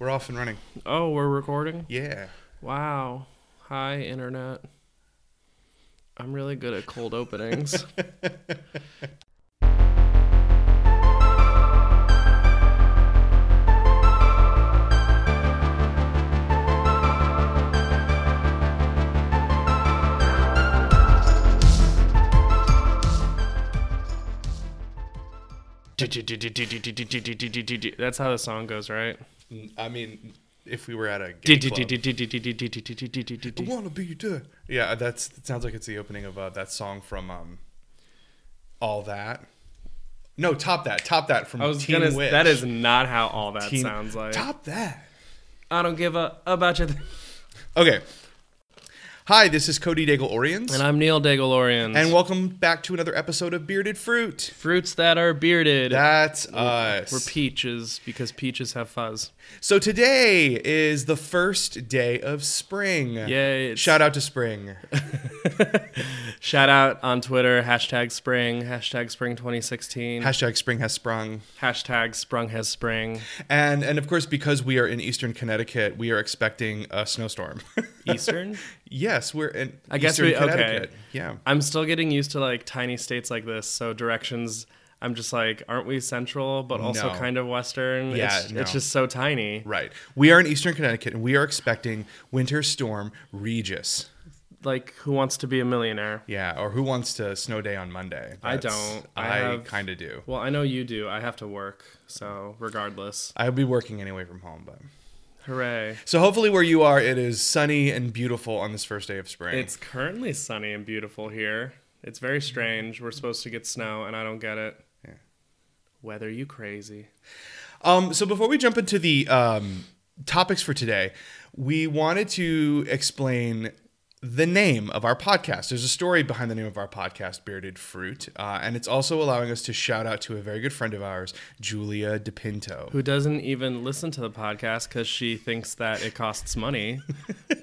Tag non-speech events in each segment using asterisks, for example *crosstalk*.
We're off and running. Oh, we're recording? Yeah. Wow. Hi, Internet. I'm really good at cold openings. *laughs* That's how the song goes, right? I mean, if we were at a gay club, wanna be there. Yeah, that's. That sounds like it's the opening of uh, that song from um, All That. No, top that, top that from I was Teen gonna. Witch. That is not how all that Teen- sounds like. top that. I don't give a about you. Okay. Hi, this is Cody Daigle Orians, And I'm Neil Degalorian. and welcome back to another episode of Bearded Fruit. fruits that are bearded. That's us. We're peaches because peaches have fuzz. So today is the first day of spring. Yay! Shout out to spring. *laughs* Shout out on Twitter hashtag spring hashtag spring 2016 Hashtag spring has sprung. hashtag sprung has spring And and of course, because we are in eastern Connecticut, we are expecting a snowstorm. *laughs* *laughs* Eastern. yes, we're in I guess eastern we- okay. Yeah. I'm still getting used to like tiny states like this, so directions. I'm just like, aren't we central, but also No. kind of western? Yeah, it's, no. it's just so tiny. Right. We are in eastern Connecticut and we are expecting winter storm Regis. Like, who wants to be a millionaire? Yeah, or who wants to snow day on Monday? I don't. I I, kind of do. Well, I know you do. I have to work, so regardless, I'll be working anyway from home, but hooray! so hopefully where you are, it is sunny and beautiful on this first day of spring. It's currently sunny and beautiful here. It's very strange. We're supposed to get snow, and I don't get it. Yeah. Weather, you crazy? Um, so before we jump into the um, topics for today, we wanted to explain the name of our podcast. There's a story behind the name of our podcast, Bearded Fruit, uh, and it's also allowing us to shout out to a very good friend of ours, Julia DePinto. Who doesn't even listen to the podcast because she thinks that it costs money,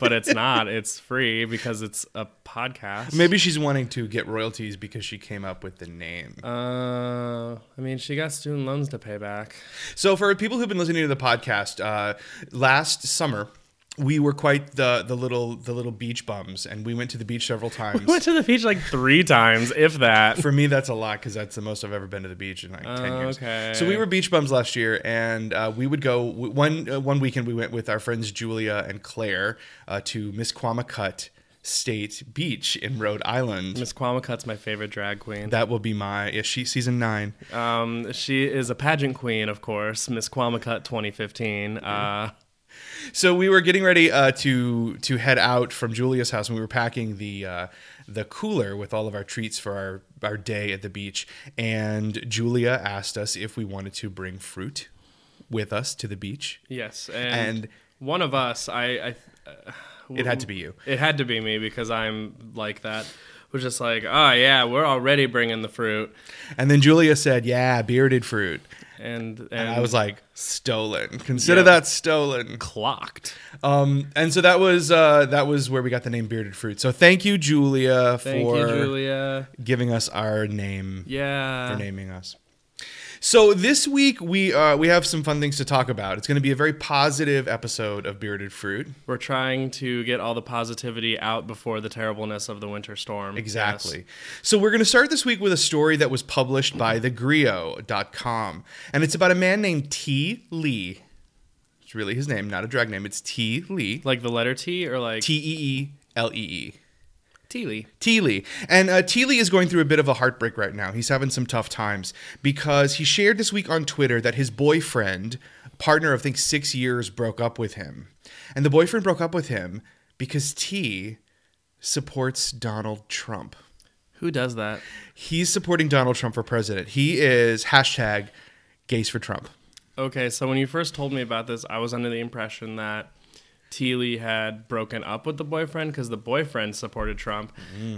but it's not. It's free because it's a podcast. Maybe she's wanting to get royalties because she came up with the name. Uh, I mean, she got student loans to pay back. So, for people who've been listening to the podcast, uh, last summer we were quite the the little the little beach bums, and we went to the beach several *laughs* times. We went to the beach like three times, if that. For me, that's a lot because that's the most I've ever been to the beach in like ten Oh, years. okay. So we were beach bums last year, and uh, we would go one uh, one weekend. We went with our friends Julia and Claire uh, to Misquamicut State Beach in Rhode Island. Miss Quamacut's my favorite drag queen. That will be my yeah, she season nine. Um, she is a pageant queen, of course. Miss Quamacut 2015. Uh, So we were getting ready uh, to to head out from Julia's house, and we were packing the uh, the cooler with all of our treats for our our day at the beach. And Julia asked us if we wanted to bring fruit with us to the beach. yes, and, And- one of us, I, I uh, It had to be you. It had to be me because I'm like that. Was just like, oh yeah, we're already bringing the fruit, And then Julia said, "Yeah, bearded fruit." And and, And I was like, "Stolen. Consider Yeah. that stolen." clocked. Um, and so that was uh, that was where we got the name bearded fruit. So thank you, Julia, Thank for you, Julia. giving us our name. Yeah. for naming us. So this week we uh, we have some fun things to talk about. It's going to be a very positive episode of Bearded Fruit. We're trying to get all the positivity out before the terribleness of the winter storm. Exactly. So we're going to start this week with a story that was published by thegrio.com. And it's about a man named T. Lee. It's really his name, not a drag name. It's T. Lee. Like the letter T or like T E E L E E. Teely. T. Lee. And uh, T. Lee is going through a bit of a heartbreak right now. He's having some tough times because he shared this week on Twitter that his boyfriend, partner of I think six years, broke up with him. And the boyfriend broke up with him because T supports Donald Trump. Who does that? He's supporting Donald Trump for president. He is hashtag gays for Trump. Okay, so when you first told me about this, I was under the impression that Teely had broken up with the boyfriend because the boyfriend supported Trump,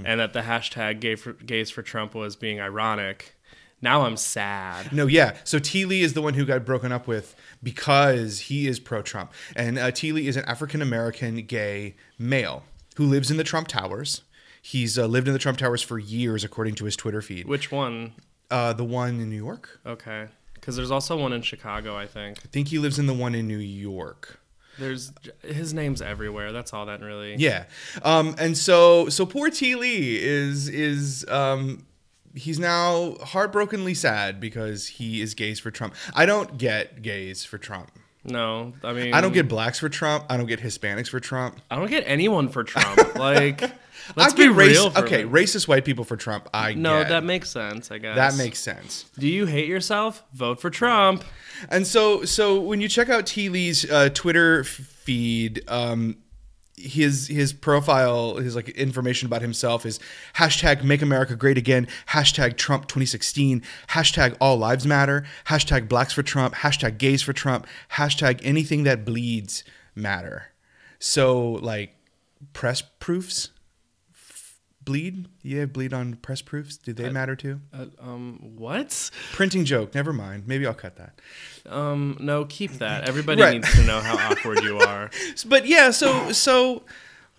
and that the hashtag gay for, gays for Trump was being ironic. Now I'm sad. No, yeah. So T. Lee is the one who got broken up with because he is pro Trump. And uh. Is an African American gay male who lives in the Trump Towers. He's uh, lived in the Trump Towers for years, according to his Twitter feed. Which one? Uh, the one in New York. Okay. Because there's also one in Chicago, I think. I think he lives in the one in New York. There's his name's everywhere. That's all that really. Yeah. Um, and so so poor T Lee is is um he's now heartbrokenly sad because he is gays for Trump. I don't get gays for Trump. No, I mean I don't get blacks for Trump. I don't get Hispanics for Trump. I don't get anyone for Trump. like, *laughs* let's I be get race, real. For okay, me. racist white people for Trump. I No, get. that makes sense. I guess that makes sense. Do you hate yourself? Vote for Trump. And so, so when you check out T. Lee's uh, Twitter feed, um, his his profile, his like information about himself is hashtag Make America Great Again, hashtag Trump 2016, hashtag All Lives Matter, hashtag Blacks for Trump, hashtag Gays for Trump, hashtag Anything that bleeds matter. So like press proofs bleed. Yeah, bleed on press proofs. Do they matter too? Uh, um, what? Printing joke. Never mind. Maybe I'll cut that. Um, no, keep that. *laughs* Everybody Right. needs to know how awkward you *laughs* are. But yeah, so so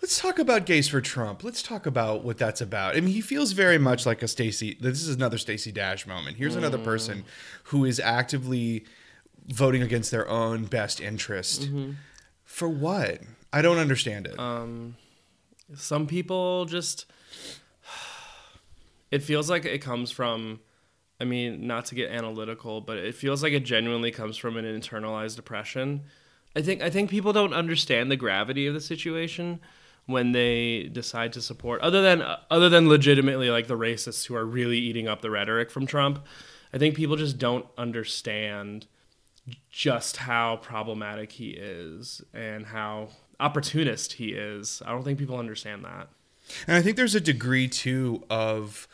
let's talk about gays for Trump. Let's talk about what that's about. I mean, he feels very much like a Stacey. This is another Stacey Dash moment. Here's another person who is actively voting against their own best interest. For what? I don't understand it. Um, some people just. *sighs* It feels like it comes from. I mean, not to get analytical, but it feels like it genuinely comes from an internalized depression. I think I think people don't understand the gravity of the situation when they decide to support other than other than legitimately like the racists who are really eating up the rhetoric from Trump. I think people just don't understand just how problematic he is and how opportunist he is. I don't think people understand that. And I think there's a degree too of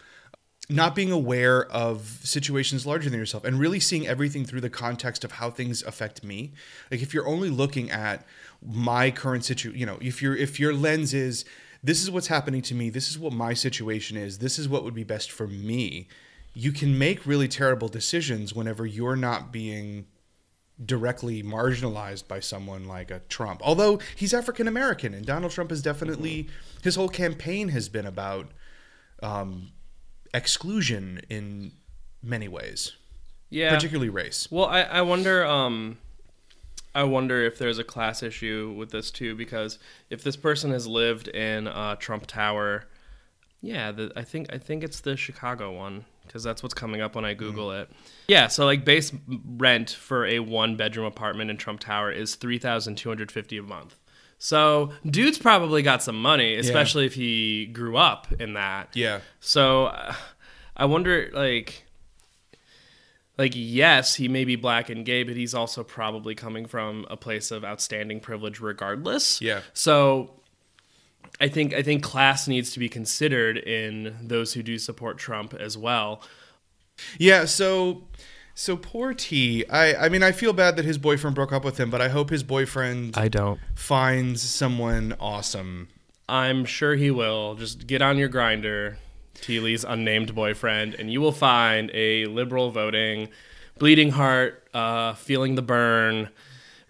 not being aware of situations larger than yourself and really seeing everything through the context of how things affect me. Like if you're only looking at my current situation, you know, if your if your lens is this is what's happening to me, this is what my situation is, this is what would be best for me, you can make really terrible decisions whenever you're not being directly marginalized by someone like a Trump. Although he's African American, and Donald Trump is definitely his whole campaign has been about um, exclusion in many ways, Yeah. particularly race. Well, I, I wonder um I wonder if there's a class issue with this too because if this person has lived in uh, Trump Tower, yeah, the, I think I think it's the Chicago one because that's what's coming up when I Google it. Yeah, so like base rent for a one bedroom apartment in Trump Tower is three thousand two hundred fifty a month. So dude's probably got some money, especially if he grew up in that. Yeah, So uh, I wonder, like, like yes, he may be black and gay, but he's also probably coming from a place of outstanding privilege, regardless. Yeah. So I think I think class needs to be considered in those who do support Trump as well. yeah. So, so poor T. I I mean, I feel bad that his boyfriend broke up with him, but I hope his boyfriend I don't. finds someone awesome. I'm sure he will. Just get on your Grindr, T. Lee's unnamed boyfriend, and you will find a liberal voting, bleeding heart, uh, feeling the burn,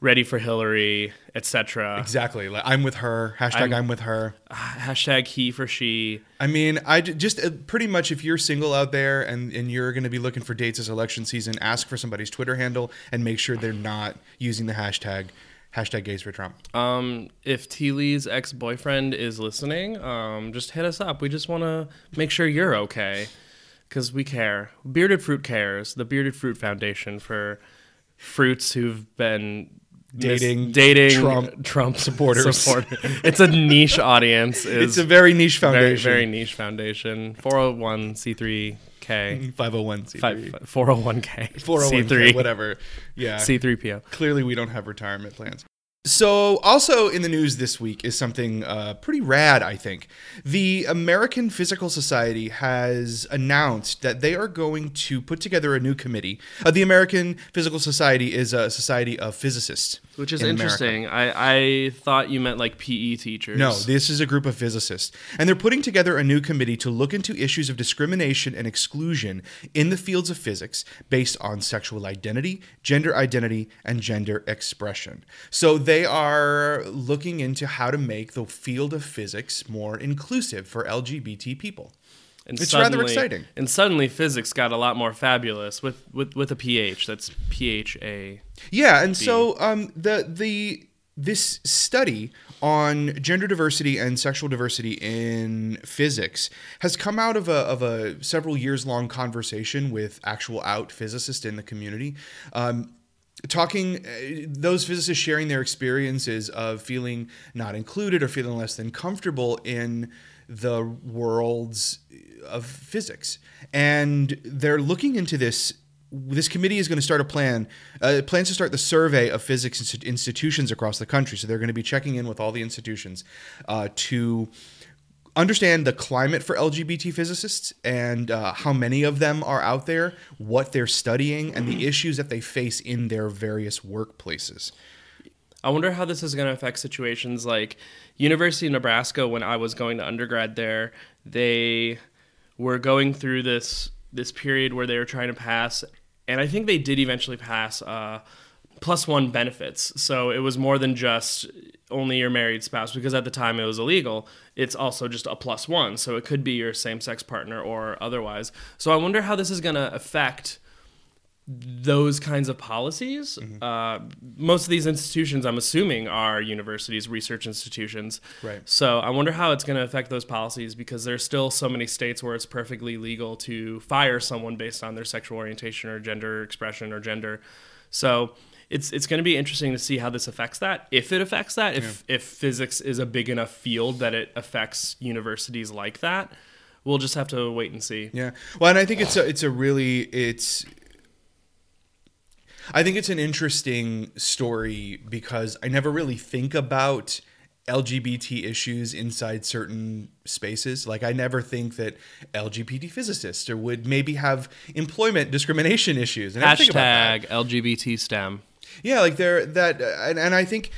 ready for Hillary, etc. Exactly. Like I'm with her. Hashtag I'm, I'm- with her. *sighs* Hashtag he for she. I mean, I just uh, pretty much if you're single out there and, and you're going to be looking for dates this election season, ask for somebody's Twitter handle and make sure they're not using the hashtag hashtag gays for Trump. Um, if T. Lee's ex boyfriend is listening, um, just hit us up. We just want to make sure you're okay because we care. Bearded Fruit cares. The Bearded Fruit Foundation for fruits who've been mis- Dating dating Trump *laughs* Trump supporters. *laughs* support- It's a niche audience. *laughs* It's a very niche foundation. very niche foundation. 401c3k. 501c. 401k. 401 C3. whatever. Yeah. C3PO. Clearly, we don't have retirement plans. So, also in the news this week is something uh, pretty rad, I think. The American Physical Society has announced that they are going to put together a new committee. Uh, the American Physical Society is a society of physicists. Which is in interesting. I, I thought you meant like PE teachers. No, this is a group of physicists. And they're putting together a new committee to look into issues of discrimination and exclusion in the fields of physics based on sexual identity, gender identity, and gender expression. So they are looking into how to make the field of physics more inclusive for LGBT people. And It's rather exciting. And suddenly physics got a lot more fabulous with with, with a ph. That's P H A. Yeah, and so um, the the this study on gender diversity and sexual diversity in physics has come out of a of a several years long conversation with actual out physicists in the community. Um, talking uh, those physicists sharing their experiences of feeling not included or feeling less than comfortable in the worlds of physics. And they're looking into this this committee is going to start a plan uh, plans to start the survey of physics institutions across the country. So they're going to be checking in with all the institutions uh, to understand the climate for lgbt physicists and uh, how many of them are out there what they're studying and the issues that they face in their various workplaces I wonder how this is going to affect situations like University of Nebraska when I was going to undergrad there. They were going through this this period where they were trying to pass, and I think they did eventually pass uh, plus one benefits. So it was more than just only your married spouse because at the time it was illegal. It's also just a plus one, so it could be your same sex partner or otherwise. So I wonder how this is going to affect those kinds of policies. Mm-hmm. Uh, most of these institutions, I'm assuming, are universities, research institutions. Right. So I wonder how it's going to affect those policies because there's still so many states where it's perfectly legal to fire someone based on their sexual orientation or gender expression or gender. So it's it's going to be interesting to see how this affects that. If it affects that, if if physics is a big enough field that it affects universities like that, we'll just have to wait and see. Yeah. Well, and I think it's a it's a really it's I think it's an interesting story because I never really think about LGBT issues inside certain spaces. Like I never think that LGBT physicists or would maybe have employment discrimination issues. And I think about that. Hashtag LGBT STEM. Yeah, like there that uh, and, and I think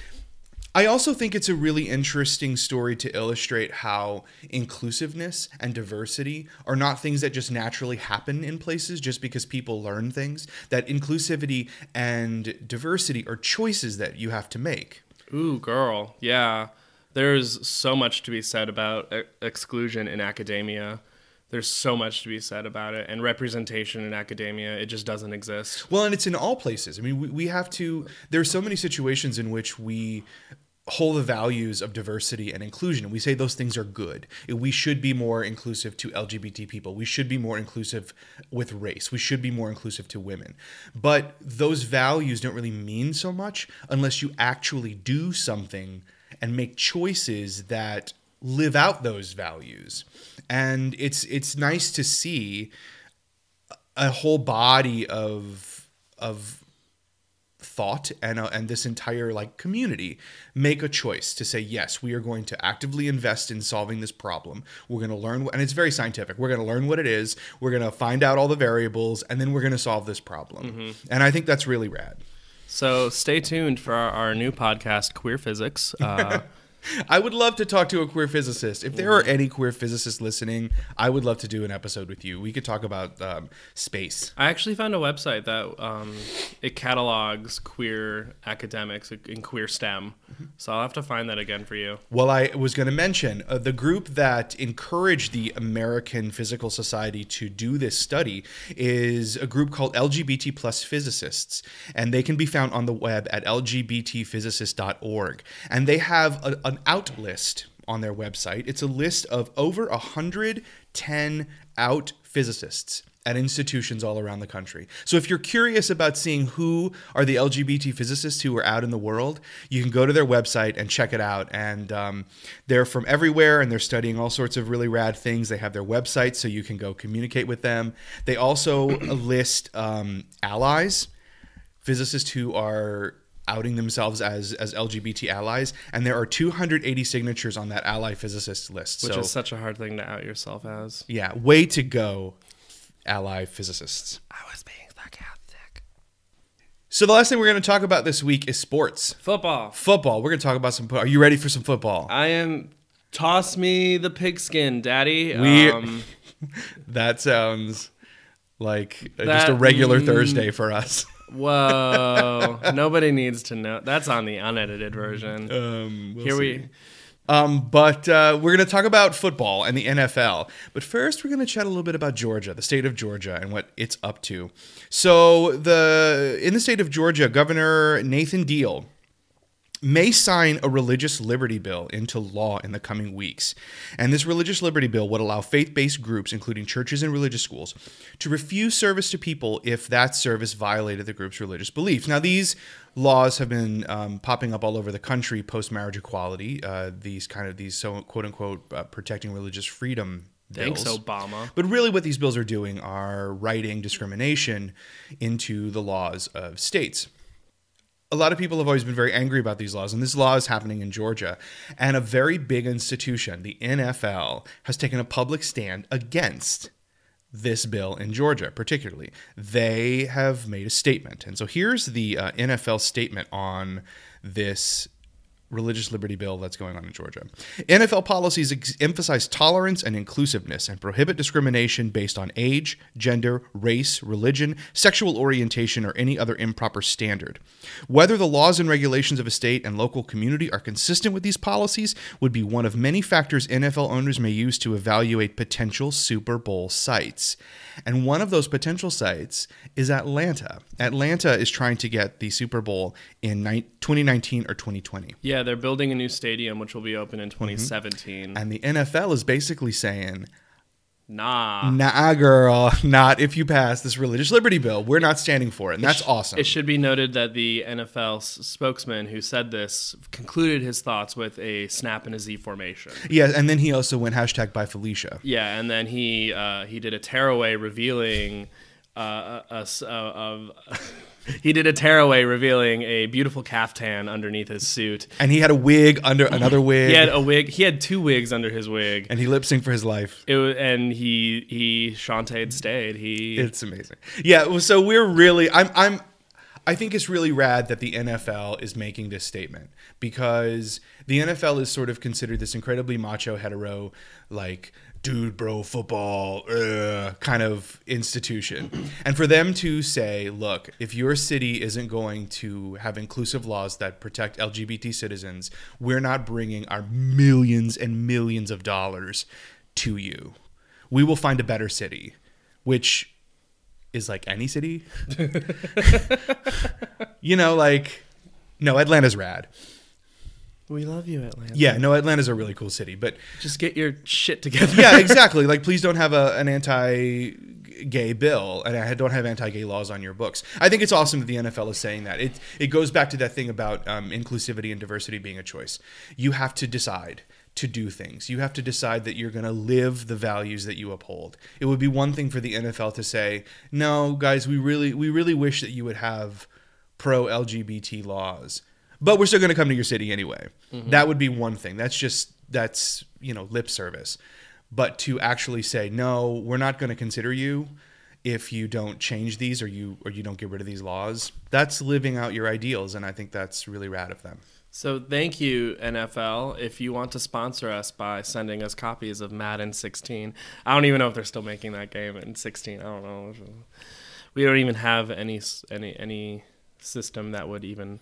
I also think it's a really interesting story to illustrate how inclusiveness and diversity are not things that just naturally happen in places just because people learn things. That inclusivity and diversity are choices that you have to make. Ooh, girl. Yeah. There's so much to be said about e- exclusion in academia. There's so much to be said about it. And representation in academia, it just doesn't exist. Well, and it's in all places. I mean, we, we have to, there are so many situations in which we hold the values of diversity and inclusion. We say those things are good. We should be more inclusive to LGBT people. We should be more inclusive with race. We should be more inclusive to women. But those values don't really mean so much unless you actually do something and make choices that live out those values. And it's it's nice to see a whole body of of thought and uh, and this entire like community make a choice to say yes we are going to actively invest in solving this problem. We're going to learn and it's very scientific. We're going to learn what it is. We're going to find out all the variables and then we're going to solve this problem. And i think that's really rad. So stay tuned for our, our new podcast, Queer Physics. Uh, *laughs* I would love to talk to a queer physicist. If there are any queer physicists listening, I would love to do an episode with you. We could talk about um, space. I actually found a website that um, it catalogs queer academics in queer STEM. So I'll have to find that again for you. Well, I was going to mention uh, the group that encouraged the American Physical Society to do this study is a group called LGBT plus physicists, and they can be found on the web at lgbtphysicist.org. And they have a, an out list on their website. It's a list of over 110 out physicists at institutions all around the country. So if you're curious about seeing who are the LGBT physicists who are out in the world, you can go to their website and check it out. And um, they're from everywhere and they're studying all sorts of really rad things. They have their website so you can go communicate with them. They also *clears throat* list um, allies, physicists who are outing themselves as as LGBT allies, and there are 280 signatures on that ally physicist list. Which so is such a hard thing to out yourself as. yeah, way to go, ally physicists. I was being sarcastic. So the last thing we're going to talk about this week is sports. Football. Football. We're going to talk about some. Are you ready for some football? I am. Toss me the pigskin, Daddy. We- Um, *laughs* That sounds like uh, just a regular mm, Thursday for us. *laughs* whoa! Nobody needs to know. That's on the unedited version. Um, we'll Here see. we. Um, but uh, we're going to talk about football and the NFL. But first, we're going to chat a little bit about Georgia, the state of Georgia, and what it's up to. So, the in the state of Georgia, Governor Nathan Deal may sign a religious liberty bill into law in the coming weeks. And this religious liberty bill would allow faith based groups, including churches and religious schools, to refuse service to people if that service violated the group's religious beliefs. Now, these laws have been um, popping up all over the country post marriage equality, uh, these kind of these so quote unquote uh, protecting religious freedom. Thanks, bills. Obama. But really, what these bills are doing are writing discrimination into the laws of states a lot of people have always been very angry about these laws, and this law is happening in Georgia. And a very big institution, the NFL, has taken a public stand against this bill in Georgia, particularly. They have made a statement. And so here's the uh, NFL statement on this religious liberty bill that's going on in Georgia. NFL policies ex- emphasize tolerance and inclusiveness and prohibit discrimination based on age, gender, race, religion, sexual orientation, or any other improper standard. Whether the laws and regulations of a state and local community are consistent with these policies would be one of many factors NFL owners may use to evaluate potential Super Bowl sites. And one of those potential sites is Atlanta. Atlanta is trying to get the Super Bowl in ni- 2019 or 2020. Yeah, they're building a new stadium which will be open in 2017. And the NFL is basically saying, Nah. nah, girl, not if you pass this religious liberty bill. We're not standing for it. And that's awesome. It should be noted that the NFL spokesman who said this concluded his thoughts with a snap in a Z formation. yeah, and then he also went hashtag bye Felicia. Yeah, and then he uh, he did a tearaway revealing uh, a, a of he did a tearaway revealing a beautiful caftan underneath his suit. And he had a wig under another wig. He had a wig. He had two wigs under his wig. and he lip synced for his life. It was, and he he Shantay stayed. He It's amazing. Yeah, so we're really I'm I'm I think it's really rad that the NFL is making this statement because the NFL is sort of considered this incredibly macho hetero like dude bro football uh, kind of institution. And for them to say, look, if your city isn't going to have inclusive laws that protect LGBT citizens, we're not bringing our millions and millions of dollars to you. We will find a better city, which is like any city. *laughs* *laughs* you know, like no, Atlanta's rad. We love you, Atlanta. Yeah, no, Atlanta's a really cool city, but just get your shit together. yeah, *laughs* exactly. Like, please don't have a, an anti-gay bill, and I don't have anti-gay laws on your books. I think it's awesome that the NFL is saying that. It it goes back to that thing about um, inclusivity and diversity being a choice. You have to decide to do things. You have to decide that you're going to live the values that you uphold. It would be one thing for the NFL to say, "No, guys, we really we really wish that you would have pro LGBT laws." But we're still going to come to your city anyway. Mm-hmm. That would be one thing. That's just that's, you know, lip service. But to actually say, "No, we're not going to consider you if you don't change these or you or you don't get rid of these laws." That's living out your ideals and I think that's really rad of them. So thank you, NFL. If you want to sponsor us by sending us copies of Madden 16, I don't even know if they're still making that game in 16. I don't know. We don't even have any any any system that would even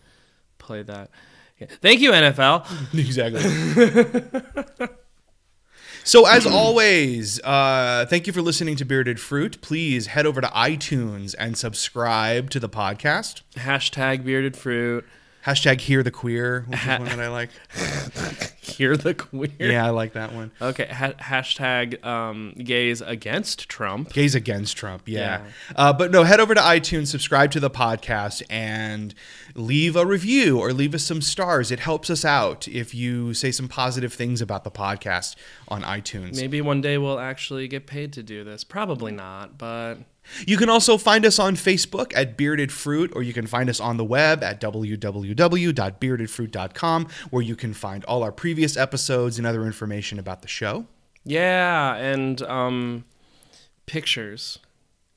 play that. Yeah. Thank you, NFL. *laughs* Exactly. *laughs* so as always, uh, thank you for listening to Bearded Fruit. Please head over to iTunes and subscribe to the podcast. Hashtag bearded fruit. Hashtag hear the queer, which is one that I like. *laughs* Hear the queer. Yeah, I like that one. Okay. Ha- hashtag um, gays against Trump. Gays against Trump, yeah. Yeah. Uh, but no, head over to iTunes, subscribe to the podcast, and leave a review or leave us some stars. It helps us out if you say some positive things about the podcast on iTunes. Maybe one day we'll actually get paid to do this. Probably not, but You can also find us on Facebook at Bearded Fruit, or you can find us on the web at www.beardedfruit.com, where you can find all our previous episodes and other information about the show. yeah, and um, pictures.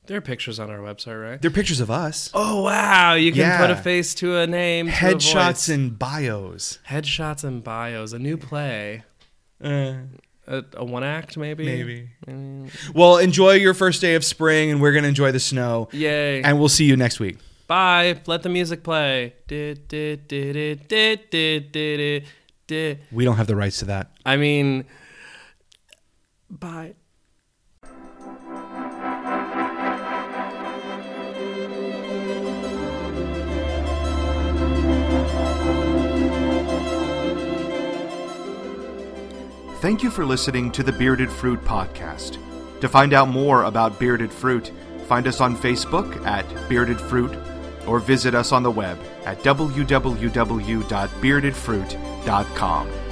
There are pictures on our website, right? They're pictures of us, Oh wow! You can Yeah. put a face to a name, headshots and bios. headshots and bios. A new play, Uh, a, a one act maybe. maybe. Mm, Well, enjoy your first day of spring, and we're going to enjoy the snow. Yay! And we'll see you next week. Bye. Let the music play. We don't have the rights to that. I mean, bye. Thank you for listening to the Bearded Fruit Podcast. To find out more about Bearded Fruit, find us on Facebook at Bearded Fruit or visit us on the web at www.beardedfruit.com.